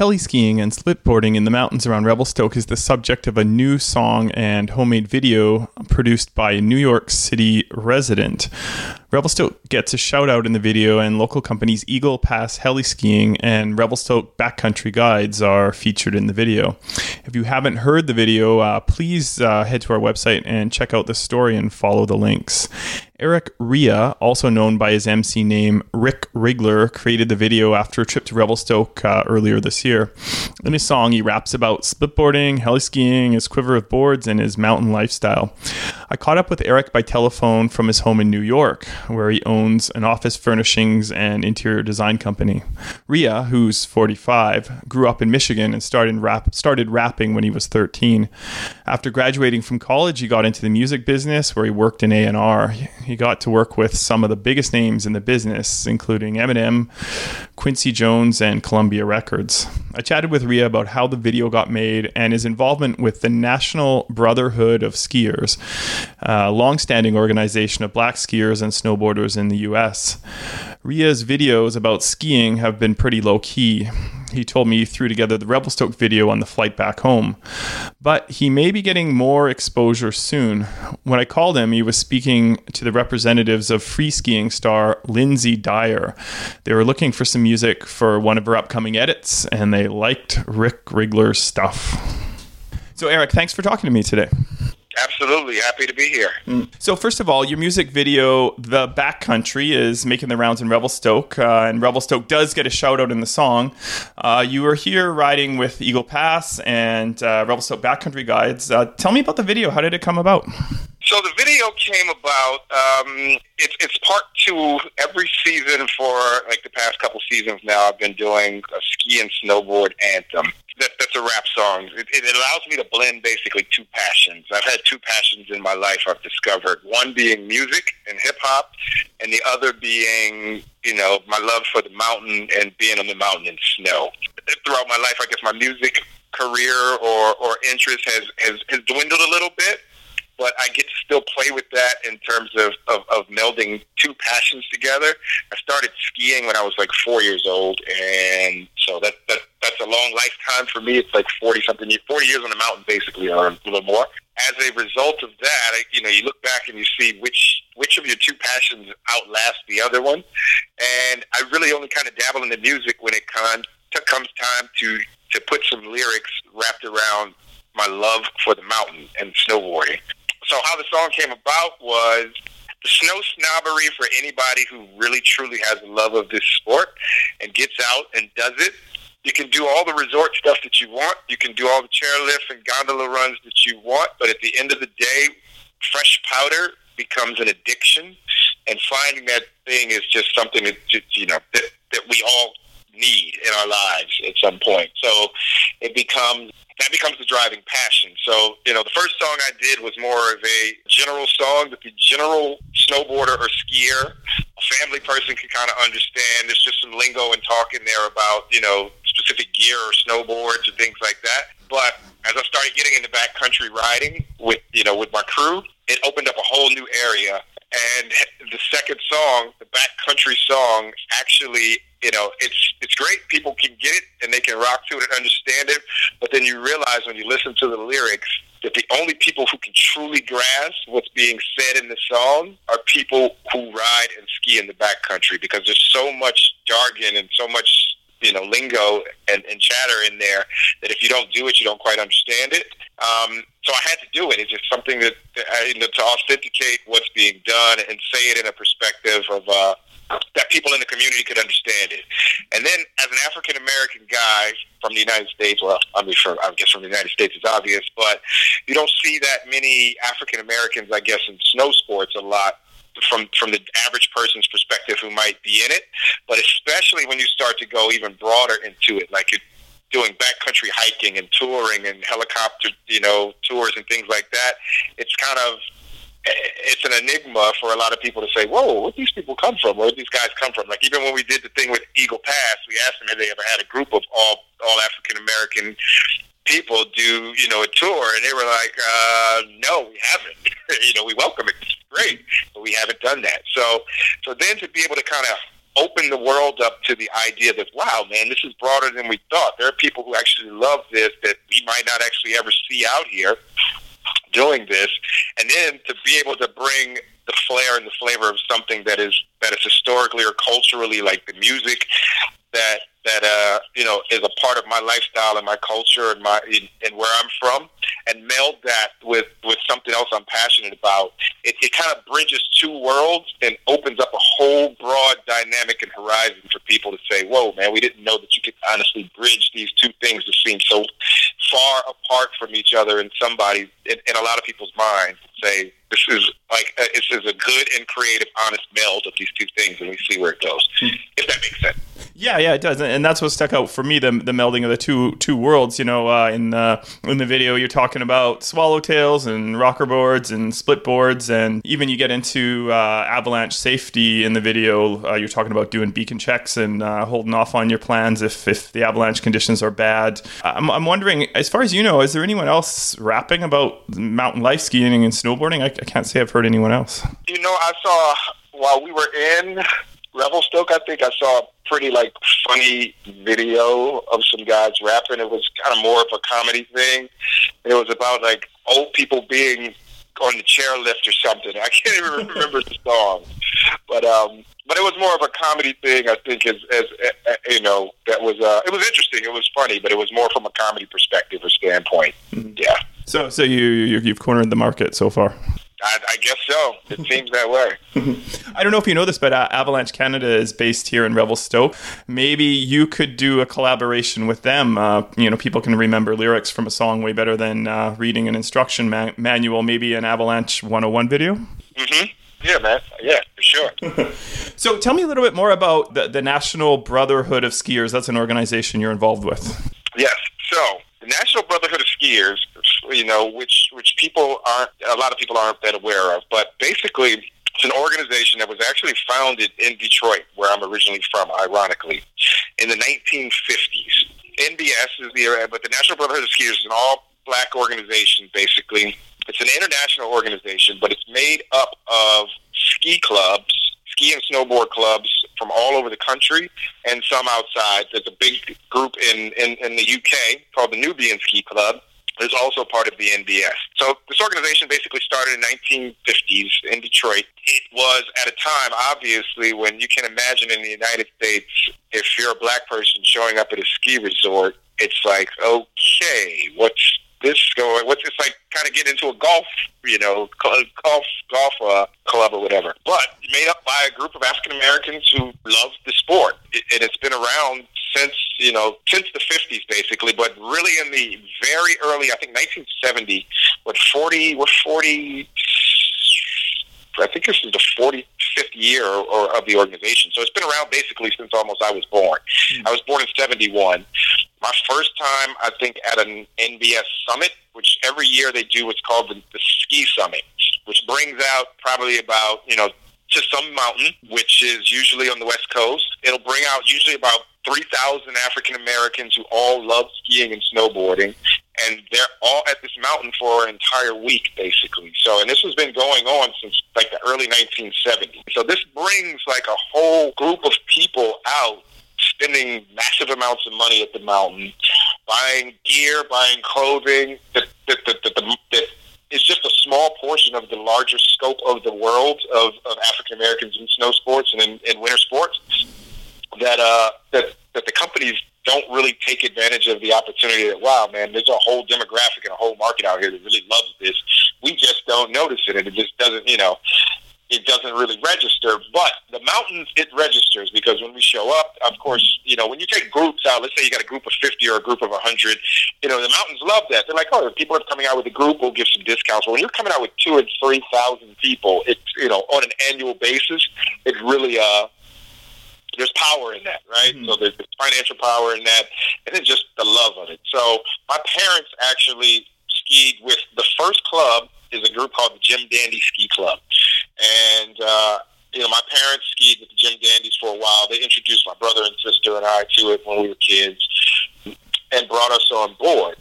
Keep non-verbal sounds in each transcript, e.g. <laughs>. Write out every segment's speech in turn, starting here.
Heli skiing and splitboarding in the mountains around Revelstoke is the subject of a new song and homemade video produced by a New York City resident. Revelstoke gets a shout out in the video, and local companies Eagle Pass Heli Skiing and Revelstoke Backcountry Guides are featured in the video. If you haven't heard the video, uh, please uh, head to our website and check out the story and follow the links. Eric Ria, also known by his MC name Rick Rigler, created the video after a trip to Revelstoke uh, earlier this year. In his song, he raps about splitboarding, heli skiing, his quiver of boards, and his mountain lifestyle. I caught up with Eric by telephone from his home in New York, where he owns an office furnishings and interior design company. Ria, who's 45, grew up in Michigan and started, rap- started rapping when he was 13. After graduating from college, he got into the music business, where he worked in A&R he got to work with some of the biggest names in the business, including Eminem, Quincy Jones, and Columbia Records. I chatted with Ria about how the video got made and his involvement with the National Brotherhood of Skiers, a long-standing organization of black skiers and snowboarders in the U.S. Ria's videos about skiing have been pretty low key. He told me he threw together the Revelstoke video on the flight back home. But he may be getting more exposure soon. When I called him, he was speaking to the representatives of free skiing star Lynsey Dyer. They were looking for some music for one of her upcoming edits, and they liked Rick Rigler's stuff. So, Eric, thanks for talking to me today. Absolutely. Happy to be here. Mm. So, first of all, your music video, The Backcountry, is making the rounds in Revelstoke, uh, and Revelstoke does get a shout out in the song. Uh, you were here riding with Eagle Pass and uh, Revelstoke Backcountry Guides. Uh, tell me about the video. How did it come about? So the video came about. Um, it's it's part two. Every season for like the past couple seasons now, I've been doing a ski and snowboard anthem. That's a rap song. It, it allows me to blend basically two passions. I've had two passions in my life. I've discovered one being music and hip hop, and the other being you know my love for the mountain and being on the mountain in snow. Throughout my life, I guess my music career or, or interest has, has, has dwindled a little bit but I get to still play with that in terms of, of, of melding two passions together. I started skiing when I was like four years old, and so that, that that's a long lifetime for me. It's like forty something, forty years on the mountain, basically, or a little more. As a result of that, you know, you look back and you see which which of your two passions outlast the other one, and I really only kind of dabble in the music when it con- comes time to to put some lyrics wrapped around my love for the mountain and snowboarding. So how the song came about was the snow snobbery for anybody who really truly has a love of this sport and gets out and does it. You can do all the resort stuff that you want. You can do all the chairlift and gondola runs that you want. But at the end of the day, fresh powder becomes an addiction. And finding that thing is just something that, you know, that, that we all need in our lives at some point. So it becomes that becomes the driving passion. So, you know, the first song I did was more of a general song that the general snowboarder or skier, a family person can kind of understand. There's just some lingo and talk in there about, you know, specific gear or snowboards and things like that. But as I started getting into backcountry riding with, you know, with my crew, it opened up a whole new area and the second song, the backcountry song, actually, you know, it's it's great. People can get it and they can rock to it and understand it. But then you realize when you listen to the lyrics that the only people who can truly grasp what's being said in the song are people who ride and ski in the backcountry because there's so much jargon and so much you know lingo and, and chatter in there that if you don't do it, you don't quite understand it. Um, so I had to do it. It's just something that, you know, to authenticate what's being done and say it in a perspective of uh, that people in the community could understand it. And then, as an African American guy from the United States, well, I mean, from, I guess from the United States is obvious, but you don't see that many African Americans, I guess, in snow sports a lot from from the average person's perspective who might be in it, but especially when you start to go even broader into it, like you're doing backcountry hiking and touring and helicopter, you know, tours and things like that. It's kind of it's an enigma for a lot of people to say, "Whoa, where these people come from? Where these guys come from?" Like even when we did the thing with Eagle Pass, we asked them if they ever had a group of all all African American people do you know a tour, and they were like, uh, "No, we haven't. <laughs> you know, we welcome it. Great, but we haven't done that." So, so then to be able to kind of open the world up to the idea that wow, man, this is broader than we thought. There are people who actually love this that we might not actually ever see out here doing this, and then to be able to bring the flair and the flavor of something that is that is historically or culturally like the music that that uh, you know is a part of my lifestyle and my culture and my and where I'm from, and meld that with with something else I'm passionate about. It, it kind of bridges two worlds and opens up a whole broad dynamic and horizon for people to say, "Whoa, man, we didn't know that you could honestly bridge these two things that seem so far apart from each other in somebody in, in a lot of people's minds." Say this is like uh, this is a good and creative, honest meld of these two things, and we see where it goes. Hmm. If that makes sense. Yeah, yeah, it does, and that's what stuck out for me the, the melding of the two two worlds. You know, uh, in the in the video, you're talking about swallowtails and rocker boards and split boards, and even you get into uh, avalanche safety in the video. Uh, you're talking about doing beacon checks and uh, holding off on your plans if if the avalanche conditions are bad. I'm, I'm wondering, as far as you know, is there anyone else rapping about mountain life skiing and snowboarding? I, I can't say I've heard anyone else. You know, I saw while we were in Revelstoke, I think I saw a pretty like funny video of some guys rapping. It was kind of more of a comedy thing. It was about like old people being on the chairlift or something. I can't even <laughs> remember the song, but um, but it was more of a comedy thing. I think as as uh, you know that was uh, it was interesting. It was funny, but it was more from a comedy perspective or standpoint. Mm-hmm. Yeah. So so you, you you've cornered the market so far. I, I, guess so. It <laughs> seems that way. <laughs> I don't know if you know this, but uh, Avalanche Canada is based here in Revelstoke. Maybe you could do a collaboration with them. Uh, you know, people can remember lyrics from a song way better than uh, reading an instruction ma- manual. Maybe an Avalanche 101 video. Mm-hmm. Yeah, man. Yeah, for sure. <laughs> so, tell me a little bit more about the, the National Brotherhood of Skiers. That's an organization you're involved with. Yes. So, the National Brotherhood of Skiers, you know, which which people aren't, a lot of people aren't that aware of, but basically, it's an organization that was actually founded in Detroit, where I'm originally from, ironically, in the 1950s. NBS is the, but the National Brotherhood of Skiers is an all-black organization, basically. It's an international organization, but it's made up of ski clubs, ski and snowboard clubs from all over the country and some outside. There's a big group in, in, in the UK called the Nubian Ski Club. It's also part of the NBS. So this organization basically started in 1950s in Detroit. It was at a time, obviously, when you can imagine in the United States, if you're a black person showing up at a ski resort, it's like, okay, what's this going? What's it's like? Kind of get into a golf, you know, golf golf uh, club or whatever. But made up by a group of African Americans who love the sport, it, and it's been around since you know since the 50s basically. But really in the very early, I think 1970, what 40, what 40 I think this is the 45th year or, or, of the organization. So it's been around basically since almost I was born. Mm. I was born in 71. My first time, I think, at an NBS summit, which every year they do what's called the, the ski summit, which brings out probably about, you know, to some mountain, which is usually on the West Coast. It'll bring out usually about 3,000 African Americans who all love skiing and snowboarding, and they're all at this mountain for an entire week, basically. So, and this has been going on since like the early 1970s. So this brings like a whole group of people out spending massive amounts of money at the mountain, buying gear, buying clothing that, that, that, that, that, that is just a small portion of the larger scope of the world of, of African Americans in snow sports and in, in winter sports that uh, that that the companies don't really take advantage of the opportunity that wow man there's a whole demographic and a whole market out here that really loves this. We just don't notice it and it just doesn't you know it doesn't really register but the mountains it registers because when we show up of course you know when you take groups out let's say you got a group of 50 or a group of 100 you know the mountains love that they're like oh if people are coming out with a group we'll give some discounts but when you're coming out with two and three thousand people it's you know on an annual basis it really uh there's power in that, right? Mm-hmm. So there's, financial power in that, and then just the love of it. So my parents actually skied with the first club is a group called the Jim Dandy Ski Club, and uh, you know my parents skied with the Jim Dandies for a while. They introduced my brother and sister and I to it when we were kids, and brought us on board.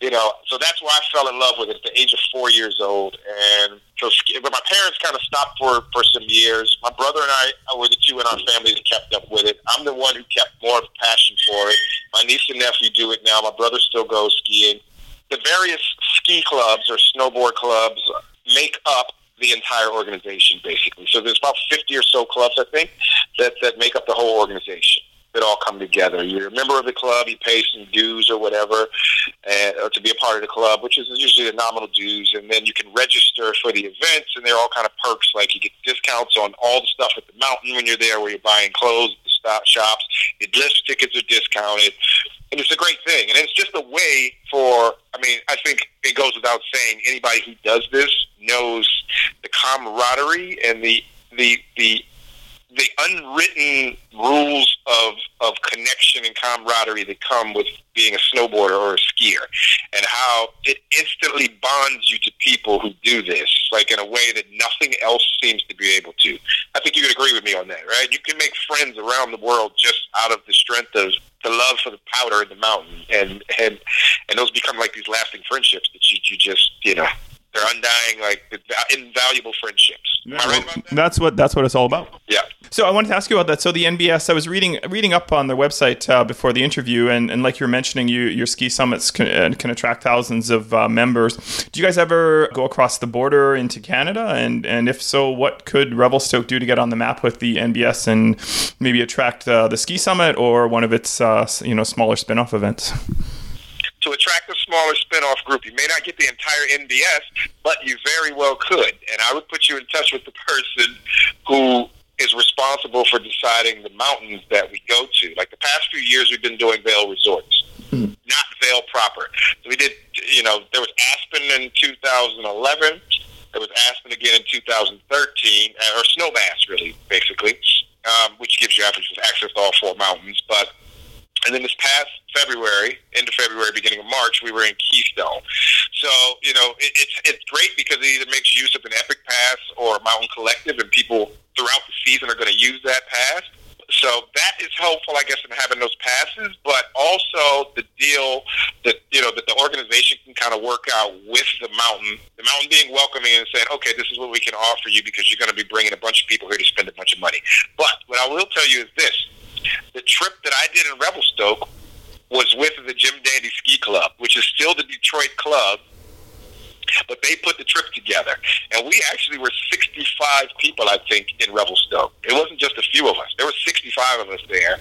you know, so that's why I fell in love with it at the age of four years old. And so, but my parents kind of stopped for for some years. My brother and I were the two in our family that kept up with it. I'm the one who kept more of a passion for it. My niece and nephew do it now. My brother still goes skiing. The various ski clubs or snowboard clubs make up the entire organization, basically. So there's about 50 or so clubs, I think, that that make up the whole organization that all come together. You're a member of the club, you pay some dues or whatever and, or to be a part of the club, which is usually the nominal dues, and then you can register for the events, and there are all kind of perks, like you get discounts on all the stuff at the mountain when you're there, where you're buying clothes at the stop shops. Your lift tickets are discounted, and it's a great thing. And it's just a way for, I mean, I think it goes without saying, anybody who does this knows the camaraderie and the the the the unwritten rules of of connection and camaraderie that come with being a snowboarder or a skier, and how it instantly bonds you to people who do this, like in a way that nothing else seems to be able to. I think you would agree with me on that, right? You can make friends around the world just out of the strength of the love for the powder in the mountain, and and and those become like these lasting friendships that you you just you know they're undying, like invaluable friendships. Am I right about that? That's what that's what it's all about. Yeah. So I wanted to ask you about that. So the NBS, I was reading reading up on their website uh, before the interview, and, and like you were mentioning, you, your ski summits can, uh, can attract thousands of uh, members. Do you guys ever go across the border into Canada? And and if so, what could Revelstoke do to get on the map with the NBS and maybe attract uh, the ski summit or one of its uh, you know smaller spin off events? Attract a smaller spin-off group. You may not get the entire NBS, but you very well could. And I would put you in touch with the person who is responsible for deciding the mountains that we go to. Like the past few years, we've been doing Vail Resorts, mm-hmm. not Vail proper. So we did, you know, there was Aspen in 2011. There was Aspen again in 2013, or Snowmass, really, basically, um, which gives you access to all four mountains. But and then this past February, end of February, beginning of March, we were in Keystone. So, you know, it, it's it's great because it either makes use of an Epic Pass or Mountain Collective, and people throughout the season are going to use that pass. So that is helpful, I guess, in having those passes, but also the deal that you know that the organization can kind of work out with the mountain, the mountain being welcoming and saying, okay, this is what we can offer you because you're going to be bringing a bunch of people here to spend a bunch of money. But what I will tell you is this: the trip that I did in Revelstoke was with the Jim Dandy Ski Club, which is still the Detroit club, but they put the trip together. And we actually were 65 people, I think, in Revelstoke. It wasn't just a few of us. There were 65 of us there.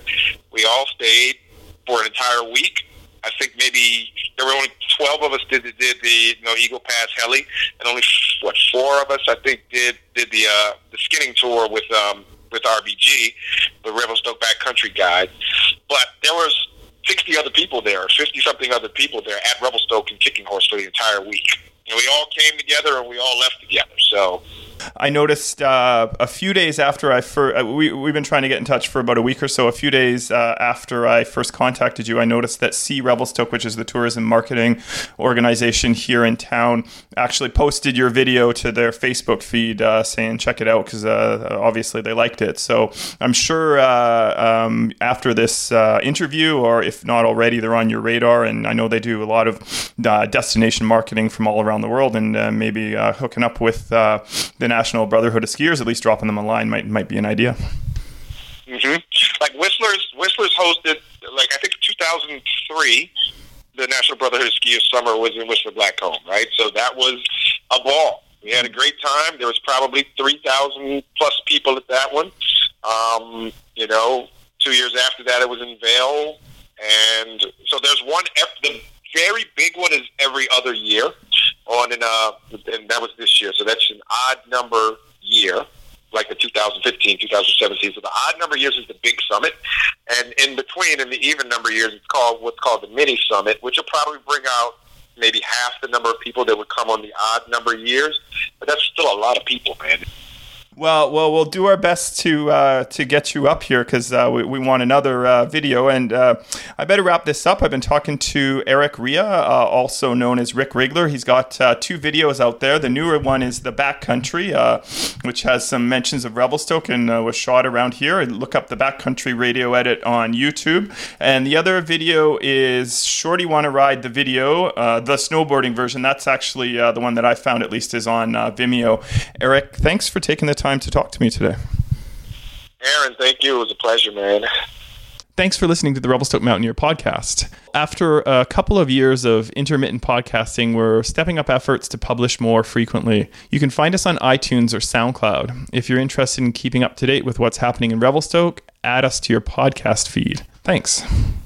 We all stayed for an entire week. I think maybe there were only 12 of us did, did the you know, Eagle Pass heli, and only what four of us I think did did the uh, the skinning tour with um, with RBG, the Revelstoke Backcountry Guide. But there was 60 other people there, 50 something other people there at Revelstoke and Kicking Horse for the entire week. And we all came together and we all left together. So I noticed uh, a few days after I first, uh, we, we've been trying to get in touch for about a week or so. A few days uh, after I first contacted you, I noticed that See Revelstoke, which is the tourism marketing organization here in town, actually posted your video to their Facebook feed uh, saying, check it out, because uh, obviously they liked it. So I'm sure um, after this interview, or if not already, they're on your radar. And I know they do a lot of destination marketing from all around the world and maybe hooking up with the National Brotherhood of Skiers, at least dropping them a line might might be an idea. Mm-hmm. Like Whistler's, Whistler's hosted like I think 2003. The National Brotherhood of Skiers summer was in Whistler Blackcomb, right? So that was a ball. We had a great time. There was probably 3,000 plus people at that one. Um, you know, two years after that, it was in Vail. And so there's one, the very big one is every other year on in uh and that was this year. So that's an odd number year, like the 2015, 2017. So the odd number years is the big summit, and in between, in the even number years, it's called what's called the mini summit, which will probably bring out maybe half the number of people that would come on the odd number years. But that's still a lot of people, man. Well, well, we'll do our best to uh, to get you up here because uh, we, we want another uh, video. And uh, I better wrap this up. I've been talking to Eric Ria, uh, also known as Rick Rigler. He's got uh, two videos out there. The newer one is the Backcountry, which has some mentions of Revelstoke and was shot around here. Look up the Backcountry radio edit on YouTube. And the other video is Shorty Want to Ride the video, the snowboarding version. That's actually the one that I found at least is on Vimeo. Eric, thanks for taking the time time to talk to me today. Aaron, thank you. It was a pleasure, man. Thanks for listening to the Revelstoke Mountaineer podcast. After a couple of years of intermittent podcasting, we're stepping up efforts to publish more frequently. You can find us on iTunes or SoundCloud. If you're interested in keeping up to date with what's happening in Revelstoke, add us to your podcast feed. Thanks.